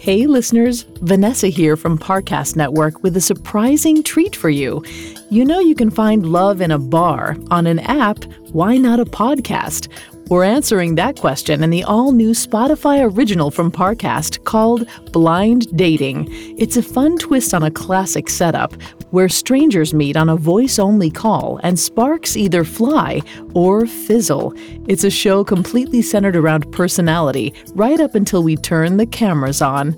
Hey, listeners, Vanessa here from Parcast Network with a surprising treat for you. You know, you can find love in a bar, on an app, why not a podcast? We're answering that question in the all new Spotify original from Parcast called Blind Dating. It's a fun twist on a classic setup where strangers meet on a voice only call and sparks either fly or fizzle. It's a show completely centered around personality right up until we turn the cameras on.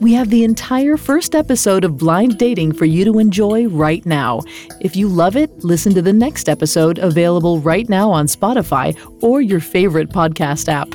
We have the entire first episode of Blind Dating for you to enjoy right now. If you love it, listen to the next episode available right now on Spotify or your favorite podcast app.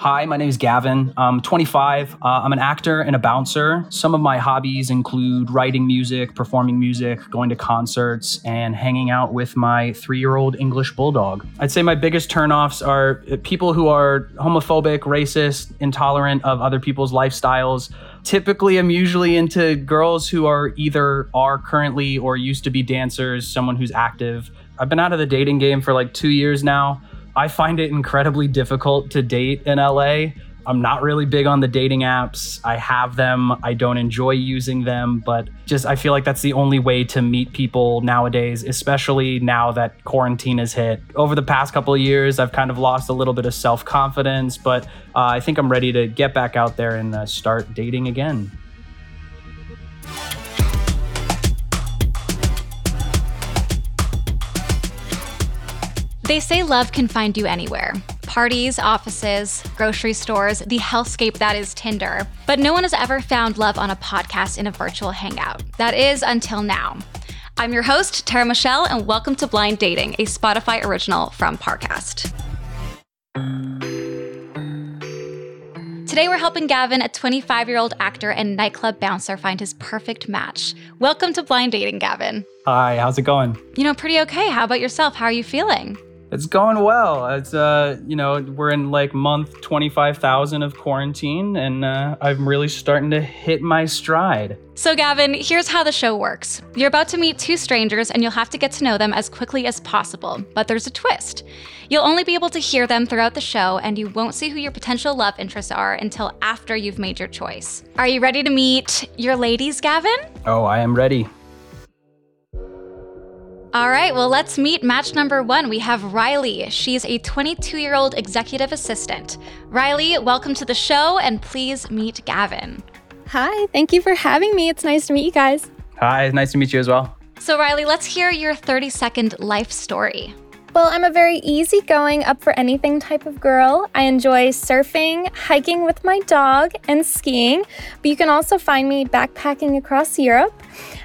Hi, my name is Gavin. I'm 25. Uh, I'm an actor and a bouncer. Some of my hobbies include writing music, performing music, going to concerts, and hanging out with my three year old English bulldog. I'd say my biggest turnoffs are people who are homophobic, racist, intolerant of other people's lifestyles. Typically, I'm usually into girls who are either are currently or used to be dancers, someone who's active. I've been out of the dating game for like two years now. I find it incredibly difficult to date in LA. I'm not really big on the dating apps. I have them. I don't enjoy using them, but just I feel like that's the only way to meet people nowadays, especially now that quarantine has hit. Over the past couple of years, I've kind of lost a little bit of self confidence, but uh, I think I'm ready to get back out there and uh, start dating again. They say love can find you anywhere parties, offices, grocery stores, the hellscape that is Tinder. But no one has ever found love on a podcast in a virtual hangout. That is until now. I'm your host, Tara Michelle, and welcome to Blind Dating, a Spotify original from Parcast. Today, we're helping Gavin, a 25 year old actor and nightclub bouncer, find his perfect match. Welcome to Blind Dating, Gavin. Hi, how's it going? You know, pretty okay. How about yourself? How are you feeling? It's going well. It's uh, you know, we're in like month twenty five thousand of quarantine, and uh, I'm really starting to hit my stride. So, Gavin, here's how the show works. You're about to meet two strangers, and you'll have to get to know them as quickly as possible. But there's a twist. You'll only be able to hear them throughout the show, and you won't see who your potential love interests are until after you've made your choice. Are you ready to meet your ladies, Gavin? Oh, I am ready. All right, well, let's meet match number one. We have Riley. She's a 22 year old executive assistant. Riley, welcome to the show, and please meet Gavin. Hi, thank you for having me. It's nice to meet you guys. Hi, nice to meet you as well. So, Riley, let's hear your 30 second life story. Well, I'm a very easygoing, up for anything type of girl. I enjoy surfing, hiking with my dog, and skiing, but you can also find me backpacking across Europe.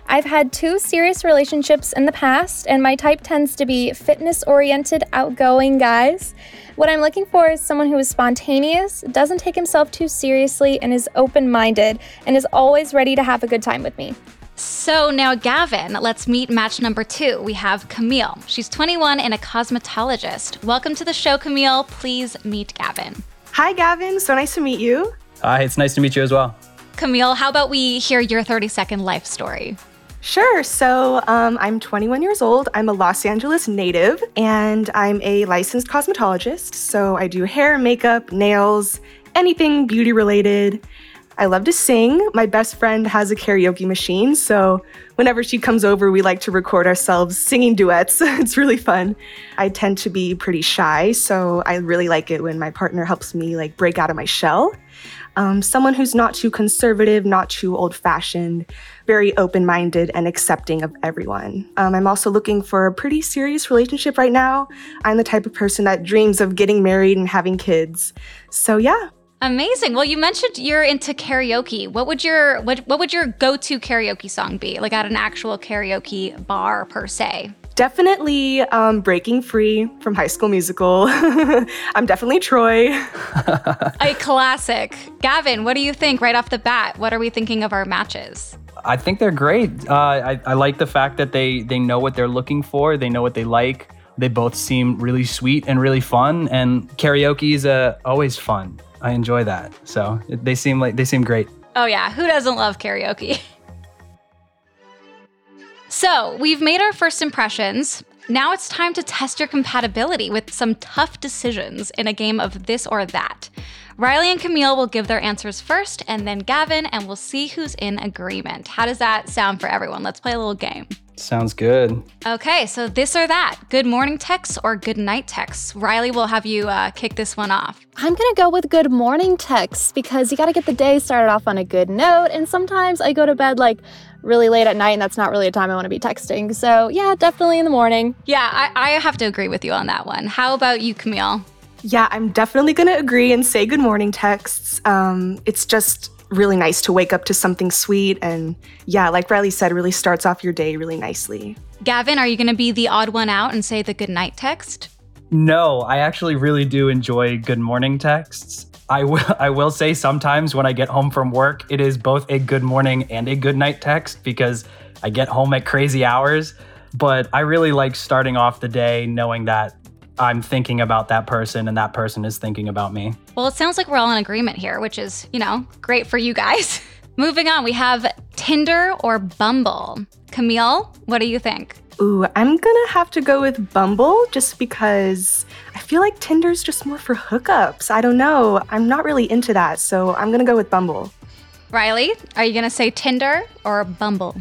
I've had two serious relationships in the past, and my type tends to be fitness oriented, outgoing guys. What I'm looking for is someone who is spontaneous, doesn't take himself too seriously, and is open minded, and is always ready to have a good time with me. So now, Gavin, let's meet match number two. We have Camille. She's 21 and a cosmetologist. Welcome to the show, Camille. Please meet Gavin. Hi, Gavin. So nice to meet you. Hi, it's nice to meet you as well. Camille, how about we hear your 30 second life story? Sure. So um, I'm 21 years old. I'm a Los Angeles native and I'm a licensed cosmetologist. So I do hair, makeup, nails, anything beauty related. I love to sing. My best friend has a karaoke machine, so whenever she comes over, we like to record ourselves singing duets. it's really fun. I tend to be pretty shy, so I really like it when my partner helps me like break out of my shell. Um, someone who's not too conservative, not too old fashioned, very open minded and accepting of everyone. Um, I'm also looking for a pretty serious relationship right now. I'm the type of person that dreams of getting married and having kids. So, yeah, Amazing. Well, you mentioned you're into karaoke. What would your what what would your go-to karaoke song be? Like at an actual karaoke bar per se? Definitely um, breaking free from High School Musical. I'm definitely Troy. A classic. Gavin, what do you think right off the bat? What are we thinking of our matches? I think they're great. Uh, I, I like the fact that they they know what they're looking for. They know what they like. They both seem really sweet and really fun. And karaoke is uh, always fun. I enjoy that. So they seem like they seem great. Oh yeah, who doesn't love karaoke? so we've made our first impressions. Now it's time to test your compatibility with some tough decisions in a game of this or that. Riley and Camille will give their answers first, and then Gavin, and we'll see who's in agreement. How does that sound for everyone? Let's play a little game. Sounds good. Okay, so this or that good morning texts or good night texts. Riley will have you uh, kick this one off. I'm gonna go with good morning texts because you gotta get the day started off on a good note. And sometimes I go to bed like really late at night, and that's not really a time I wanna be texting. So, yeah, definitely in the morning. Yeah, I, I have to agree with you on that one. How about you, Camille? Yeah, I'm definitely going to agree and say good morning texts. Um, it's just really nice to wake up to something sweet. And yeah, like Riley said, really starts off your day really nicely. Gavin, are you going to be the odd one out and say the good night text? No, I actually really do enjoy good morning texts. I will I will say sometimes when I get home from work, it is both a good morning and a good night text because I get home at crazy hours. But I really like starting off the day knowing that I'm thinking about that person and that person is thinking about me. Well, it sounds like we're all in agreement here, which is, you know, great for you guys. Moving on, we have Tinder or Bumble. Camille, what do you think? Ooh, I'm gonna have to go with Bumble just because I feel like Tinder's just more for hookups. I don't know. I'm not really into that, so I'm gonna go with Bumble. Riley, are you gonna say Tinder or Bumble?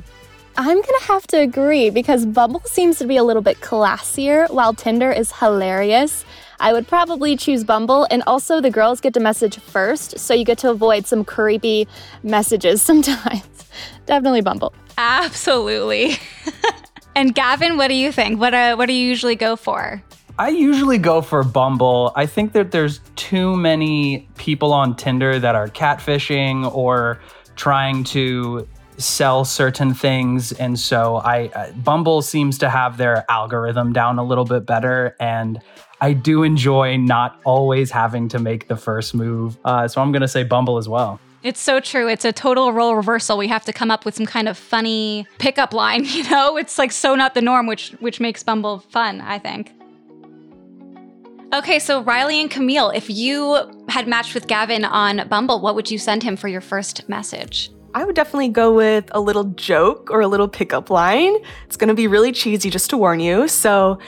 I'm gonna have to agree because Bumble seems to be a little bit classier while Tinder is hilarious. I would probably choose Bumble, and also the girls get to message first, so you get to avoid some creepy messages sometimes. Definitely Bumble. Absolutely. and Gavin, what do you think? What uh, what do you usually go for? I usually go for Bumble. I think that there's too many people on Tinder that are catfishing or trying to sell certain things and so i uh, bumble seems to have their algorithm down a little bit better and i do enjoy not always having to make the first move uh, so i'm going to say bumble as well it's so true. It's a total role reversal. We have to come up with some kind of funny pickup line, you know? It's like so not the norm, which which makes Bumble fun, I think. Okay, so Riley and Camille, if you had matched with Gavin on Bumble, what would you send him for your first message? I would definitely go with a little joke or a little pickup line. It's going to be really cheesy just to warn you. So,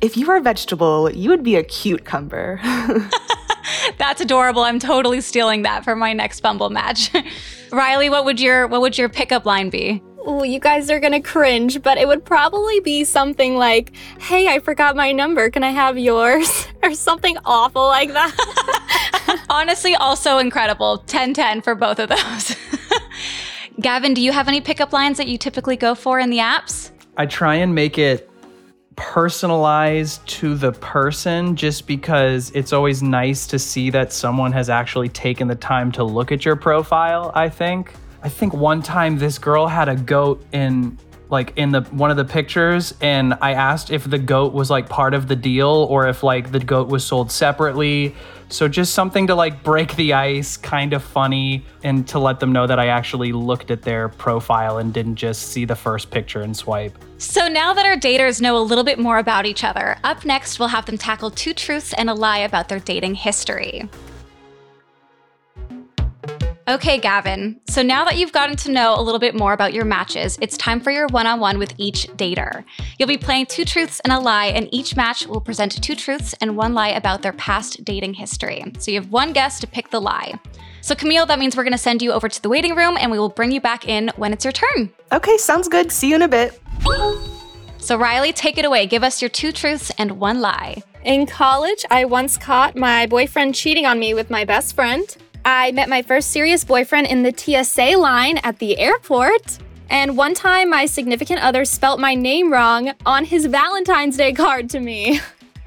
if you were a vegetable, you would be a cucumber. That's adorable. I'm totally stealing that for my next Bumble match. Riley, what would your what would your pickup line be? Oh, you guys are gonna cringe, but it would probably be something like, "Hey, I forgot my number. Can I have yours?" or something awful like that. Honestly, also incredible. 10-10 for both of those. Gavin, do you have any pickup lines that you typically go for in the apps? I try and make it personalized to the person just because it's always nice to see that someone has actually taken the time to look at your profile, I think. I think one time this girl had a goat in like in the one of the pictures and I asked if the goat was like part of the deal or if like the goat was sold separately. So just something to like break the ice, kind of funny and to let them know that I actually looked at their profile and didn't just see the first picture and swipe. So now that our daters know a little bit more about each other, up next we'll have them tackle two truths and a lie about their dating history. Okay, Gavin. So now that you've gotten to know a little bit more about your matches, it's time for your one on one with each dater. You'll be playing two truths and a lie, and each match will present two truths and one lie about their past dating history. So you have one guess to pick the lie. So, Camille, that means we're going to send you over to the waiting room and we will bring you back in when it's your turn. Okay, sounds good. See you in a bit. So, Riley, take it away. Give us your two truths and one lie. In college, I once caught my boyfriend cheating on me with my best friend. I met my first serious boyfriend in the TSA line at the airport. And one time, my significant other spelt my name wrong on his Valentine's Day card to me.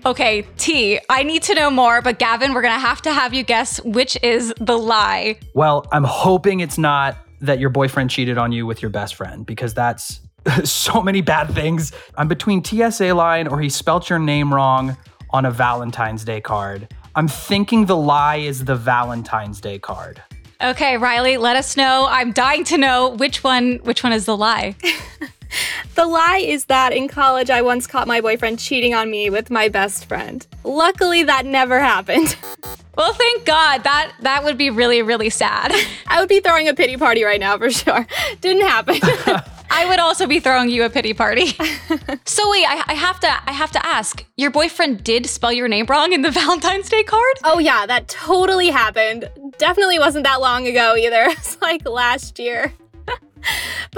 Okay, T, I need to know more, but Gavin, we're gonna have to have you guess which is the lie. Well, I'm hoping it's not that your boyfriend cheated on you with your best friend because that's so many bad things. I'm between TSA line or he spelt your name wrong on a Valentine's Day card. I'm thinking the lie is the Valentine's Day card. Okay, Riley, let us know. I'm dying to know which one which one is the lie. The lie is that in college, I once caught my boyfriend cheating on me with my best friend. Luckily, that never happened. Well, thank God. That that would be really really sad. I would be throwing a pity party right now for sure. Didn't happen. I would also be throwing you a pity party. so wait, I, I have to I have to ask. Your boyfriend did spell your name wrong in the Valentine's Day card? Oh yeah, that totally happened. Definitely wasn't that long ago either. It's like last year.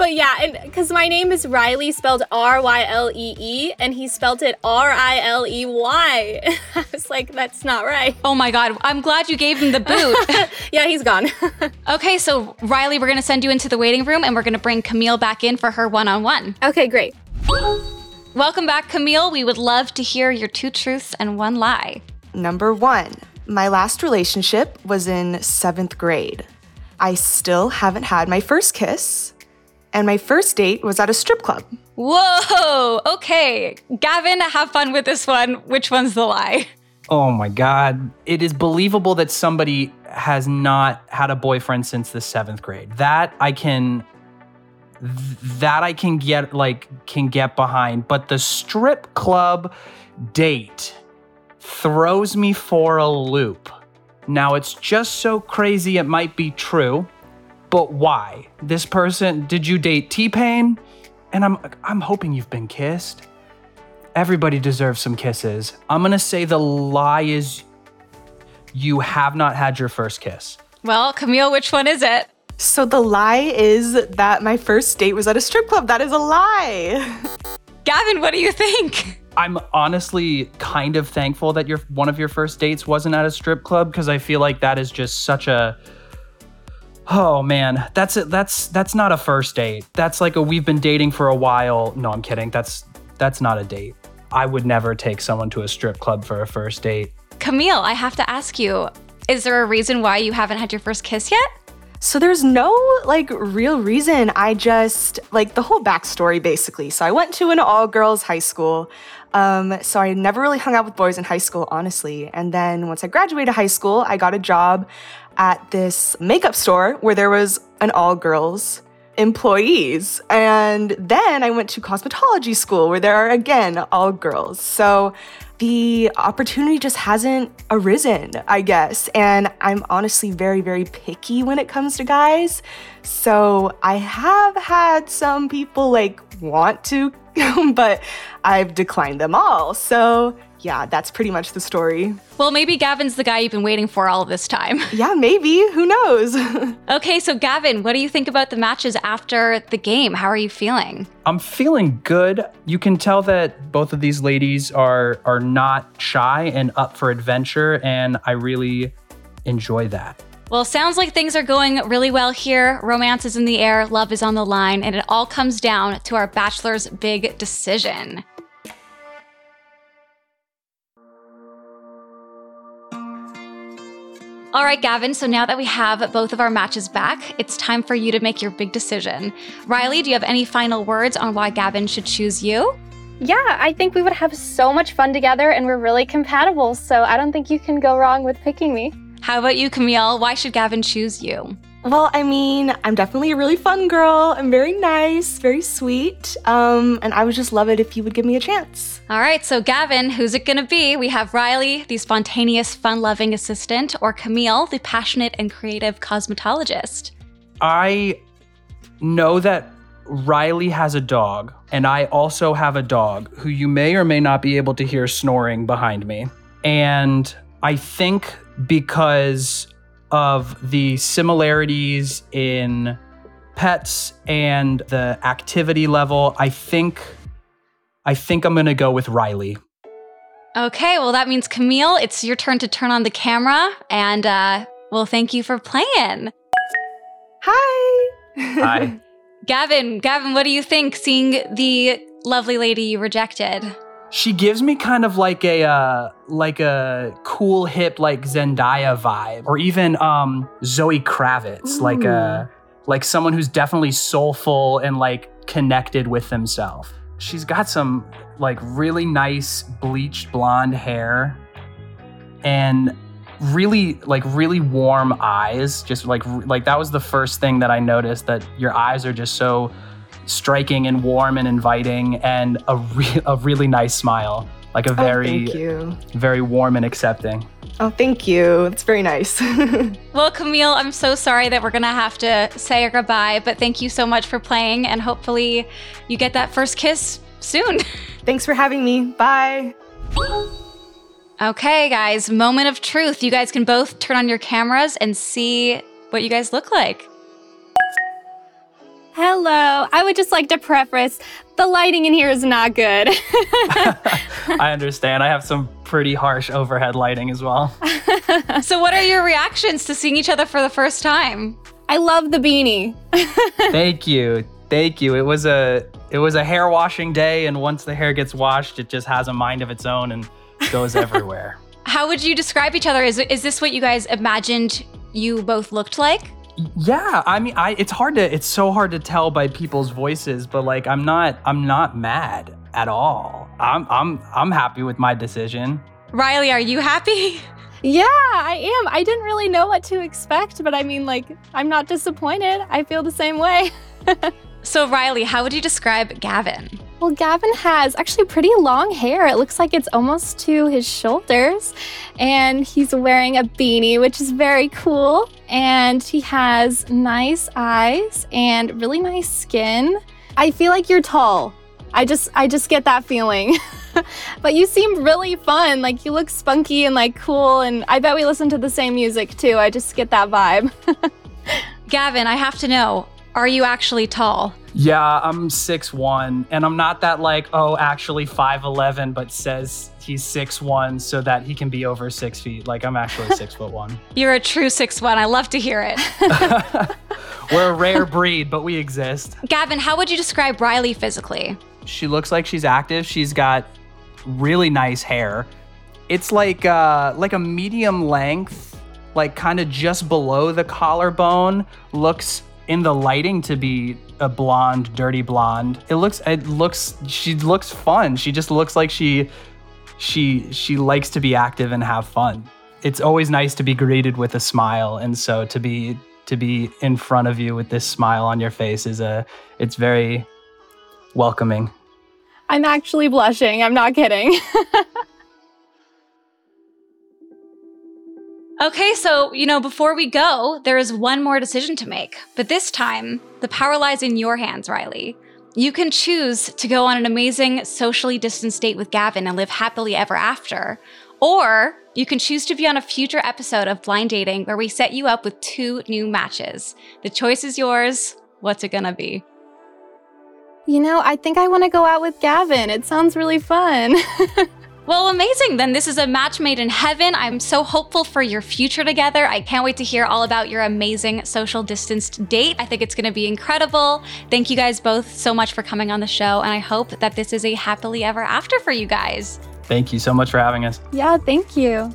But yeah, and because my name is Riley, spelled R Y L E E, and he spelled it R I L E Y. I was like, that's not right. Oh my god, I'm glad you gave him the boot. yeah, he's gone. okay, so Riley, we're gonna send you into the waiting room and we're gonna bring Camille back in for her one on one. Okay, great. Welcome back, Camille. We would love to hear your two truths and one lie. Number one, my last relationship was in seventh grade. I still haven't had my first kiss, and my first date was at a strip club. Whoa, okay. Gavin, have fun with this one. Which one's the lie? Oh my God. It is believable that somebody has not had a boyfriend since the seventh grade. That I can. That I can get like can get behind, but the strip club date throws me for a loop. Now, it's just so crazy it might be true, but why? This person, did you date T Pain? And I'm, I'm hoping you've been kissed. Everybody deserves some kisses. I'm gonna say the lie is you have not had your first kiss. Well, Camille, which one is it? So the lie is that my first date was at a strip club. That is a lie. Gavin, what do you think? I'm honestly kind of thankful that your one of your first dates wasn't at a strip club because I feel like that is just such a Oh man, that's a, that's that's not a first date. That's like a we've been dating for a while. No, I'm kidding. That's that's not a date. I would never take someone to a strip club for a first date. Camille, I have to ask you, is there a reason why you haven't had your first kiss yet? So there's no like real reason. I just like the whole backstory basically. So I went to an all girls high school. Um, so I never really hung out with boys in high school, honestly. And then once I graduated high school, I got a job at this makeup store where there was an all girls employees. And then I went to cosmetology school where there are again all girls. So the opportunity just hasn't arisen, I guess. And I'm honestly very, very picky when it comes to guys. So I have had some people like want to, but I've declined them all. So yeah, that's pretty much the story. Well, maybe Gavin's the guy you've been waiting for all this time. Yeah, maybe. Who knows? okay, so Gavin, what do you think about the matches after the game? How are you feeling? I'm feeling good. You can tell that both of these ladies are are not shy and up for adventure and I really enjoy that. Well, sounds like things are going really well here. Romance is in the air, love is on the line, and it all comes down to our bachelor's big decision. All right, Gavin, so now that we have both of our matches back, it's time for you to make your big decision. Riley, do you have any final words on why Gavin should choose you? Yeah, I think we would have so much fun together and we're really compatible, so I don't think you can go wrong with picking me. How about you, Camille? Why should Gavin choose you? Well, I mean, I'm definitely a really fun girl. I'm very nice, very sweet. Um, and I would just love it if you would give me a chance. All right, so Gavin, who's it gonna be? We have Riley, the spontaneous, fun loving assistant, or Camille, the passionate and creative cosmetologist. I know that Riley has a dog, and I also have a dog who you may or may not be able to hear snoring behind me. And I think because of the similarities in pets and the activity level, I think I think I'm going to go with Riley. Okay, well that means Camille, it's your turn to turn on the camera and uh well thank you for playing. Hi. Hi. Gavin, Gavin, what do you think seeing the lovely lady you rejected? She gives me kind of like a uh, like a cool hip like Zendaya vibe or even um Zoe Kravitz Ooh. like a like someone who's definitely soulful and like connected with themselves. She's got some like really nice bleached blonde hair and really like really warm eyes just like like that was the first thing that I noticed that your eyes are just so striking and warm and inviting and a, re- a really nice smile. like a Oh, very, thank you. very warm and accepting. Oh, thank you. It's very nice. Well, Camille, I'm so sorry that we're going to have to say goodbye, but thank you so much for playing, and hopefully you get that first kiss soon. Thanks for having me. Bye. okay, guys, moment of truth. You guys can both turn on your cameras and see what you guys look like. Hello. I would just like to preface the lighting in here is not good. I understand. I have some pretty harsh overhead lighting as well. So, what are your reactions to seeing each other for the first time? I love the beanie. Thank you. Thank you. It was a it was a hair washing day and once the hair gets washed, it just has a mind of its own and goes everywhere. How would you describe each other? Is, is this what you guys imagined you both looked like? Yeah, I mean, I it's hard to it's so hard to tell by people's voices, but like I'm not I'm not mad at all. I'm I'm I'm happy with my decision. Riley, are you happy? Yeah, I am. I didn't really know what to expect, but I mean, like, I'm not disappointed. I feel the same way. So, Riley, how would you describe Gavin? Well, Gavin has actually pretty long hair. It looks like it's almost to his shoulders. And he's wearing a beanie, which is very cool. And he has nice eyes and really nice skin. I feel like you're tall. I just I just get that feeling. but you seem really fun. Like you look spunky and like cool and I bet we listen to the same music too. I just get that vibe. Gavin, I have to know are you actually tall? Yeah, I'm six one, and I'm not that like oh actually five eleven, but says he's six one so that he can be over six feet. Like I'm actually six foot one. You're a true 6 1. I love to hear it. We're a rare breed, but we exist. Gavin, how would you describe Riley physically? She looks like she's active. She's got really nice hair. It's like uh like a medium length, like kind of just below the collarbone. Looks in the lighting to be a blonde, dirty blonde. It looks it looks she looks fun. She just looks like she she she likes to be active and have fun. It's always nice to be greeted with a smile and so to be to be in front of you with this smile on your face is a it's very welcoming. I'm actually blushing. I'm not kidding. Okay, so, you know, before we go, there is one more decision to make. But this time, the power lies in your hands, Riley. You can choose to go on an amazing socially distanced date with Gavin and live happily ever after. Or you can choose to be on a future episode of Blind Dating where we set you up with two new matches. The choice is yours. What's it gonna be? you know, I think I want to go out with Gavin. It sounds really fun. Well, amazing. Then this is a match made in heaven. I'm so hopeful for your future together. I can't wait to hear all about your amazing social distanced date. I think it's going to be incredible. Thank you guys both so much for coming on the show, and I hope that this is a happily ever after for you guys. Thank you so much for having us. yeah, thank you.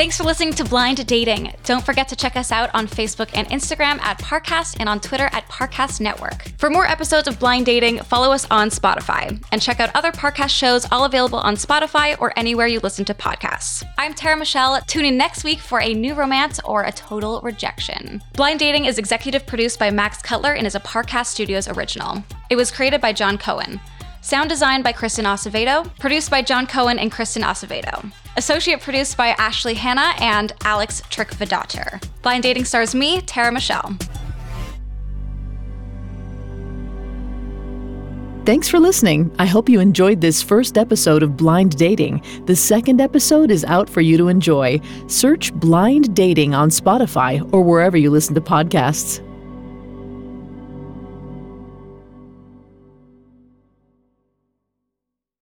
Thanks for listening to Blind Dating. Don't forget to check us out on Facebook and Instagram at Parcast and on Twitter at Parcast Network. For more episodes of Blind Dating, follow us on Spotify and check out other Parcast shows, all available on Spotify or anywhere you listen to podcasts. I'm Tara Michelle. Tune in next week for a new romance or a total rejection. Blind Dating is executive produced by Max Cutler and is a Parcast Studios original. It was created by John Cohen. Sound designed by Kristen Acevedo, produced by John Cohen and Kristen Acevedo. Associate produced by Ashley Hanna and Alex Trickvedater. Blind Dating stars me, Tara Michelle. Thanks for listening. I hope you enjoyed this first episode of Blind Dating. The second episode is out for you to enjoy. Search Blind Dating on Spotify or wherever you listen to podcasts.